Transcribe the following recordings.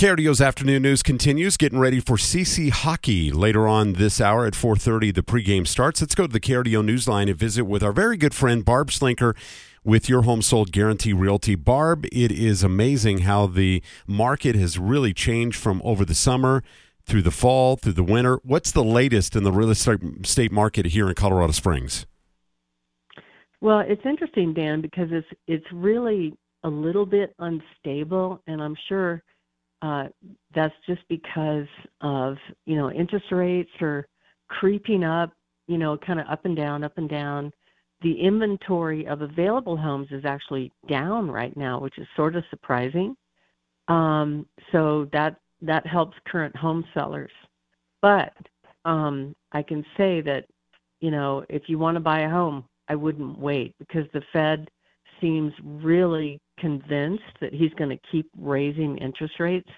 KRDO's afternoon news continues. Getting ready for CC hockey later on this hour at 4:30. The pregame starts. Let's go to the KRDO newsline and visit with our very good friend Barb Slinker with your home sold guarantee realty. Barb, it is amazing how the market has really changed from over the summer through the fall through the winter. What's the latest in the real estate market here in Colorado Springs? Well, it's interesting, Dan, because it's it's really a little bit unstable, and I'm sure uh, that's just because of you know interest rates are creeping up, you know, kind of up and down, up and down. The inventory of available homes is actually down right now, which is sort of surprising. Um, so that that helps current home sellers. But um, I can say that you know if you want to buy a home, I wouldn't wait because the Fed seems really convinced that he's going to keep raising interest rates.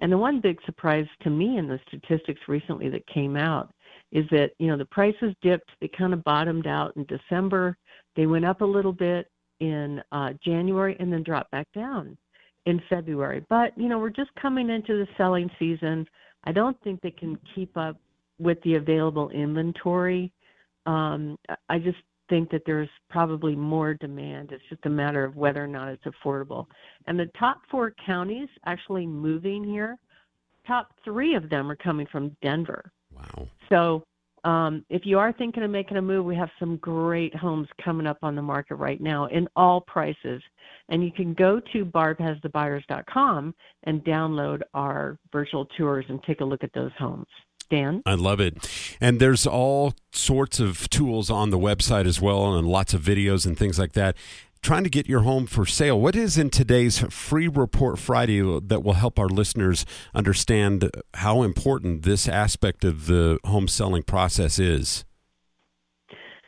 And the one big surprise to me in the statistics recently that came out is that, you know, the prices dipped, they kind of bottomed out in December. They went up a little bit in uh, January and then dropped back down in February. But, you know, we're just coming into the selling season. I don't think they can keep up with the available inventory. Um, I just think that there's probably more demand. It's just a matter of whether or not it's affordable. And the top four counties actually moving here, top three of them are coming from Denver. Wow. So um, if you are thinking of making a move, we have some great homes coming up on the market right now in all prices. And you can go to barbhasthebuyers.com and download our virtual tours and take a look at those homes. Dan? I love it. And there's all sorts of tools on the website as well, and lots of videos and things like that. Trying to get your home for sale. What is in today's free report Friday that will help our listeners understand how important this aspect of the home selling process is?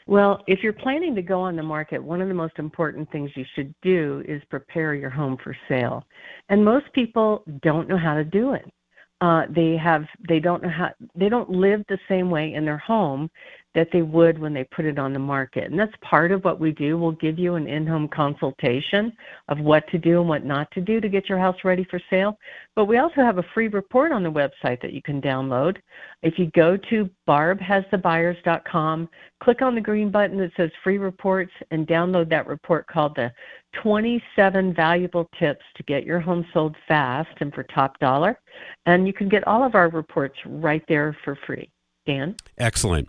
Well, if you're planning to go on the market, one of the most important things you should do is prepare your home for sale. And most people don't know how to do it uh, they have they don't know how they don't live the same way in their home that they would when they put it on the market. And that's part of what we do. We'll give you an in-home consultation of what to do and what not to do to get your house ready for sale. But we also have a free report on the website that you can download. If you go to barbhasthebuyers.com, click on the green button that says free reports and download that report called the 27 valuable tips to get your home sold fast and for top dollar. And you can get all of our reports right there for free. Dan? Excellent.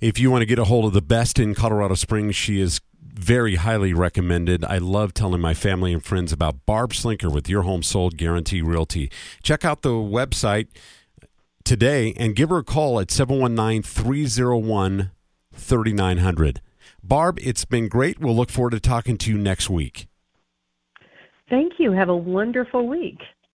If you want to get a hold of the best in Colorado Springs, she is very highly recommended. I love telling my family and friends about Barb Slinker with Your Home Sold Guarantee Realty. Check out the website today and give her a call at 719 301 3900. Barb, it's been great. We'll look forward to talking to you next week. Thank you. Have a wonderful week.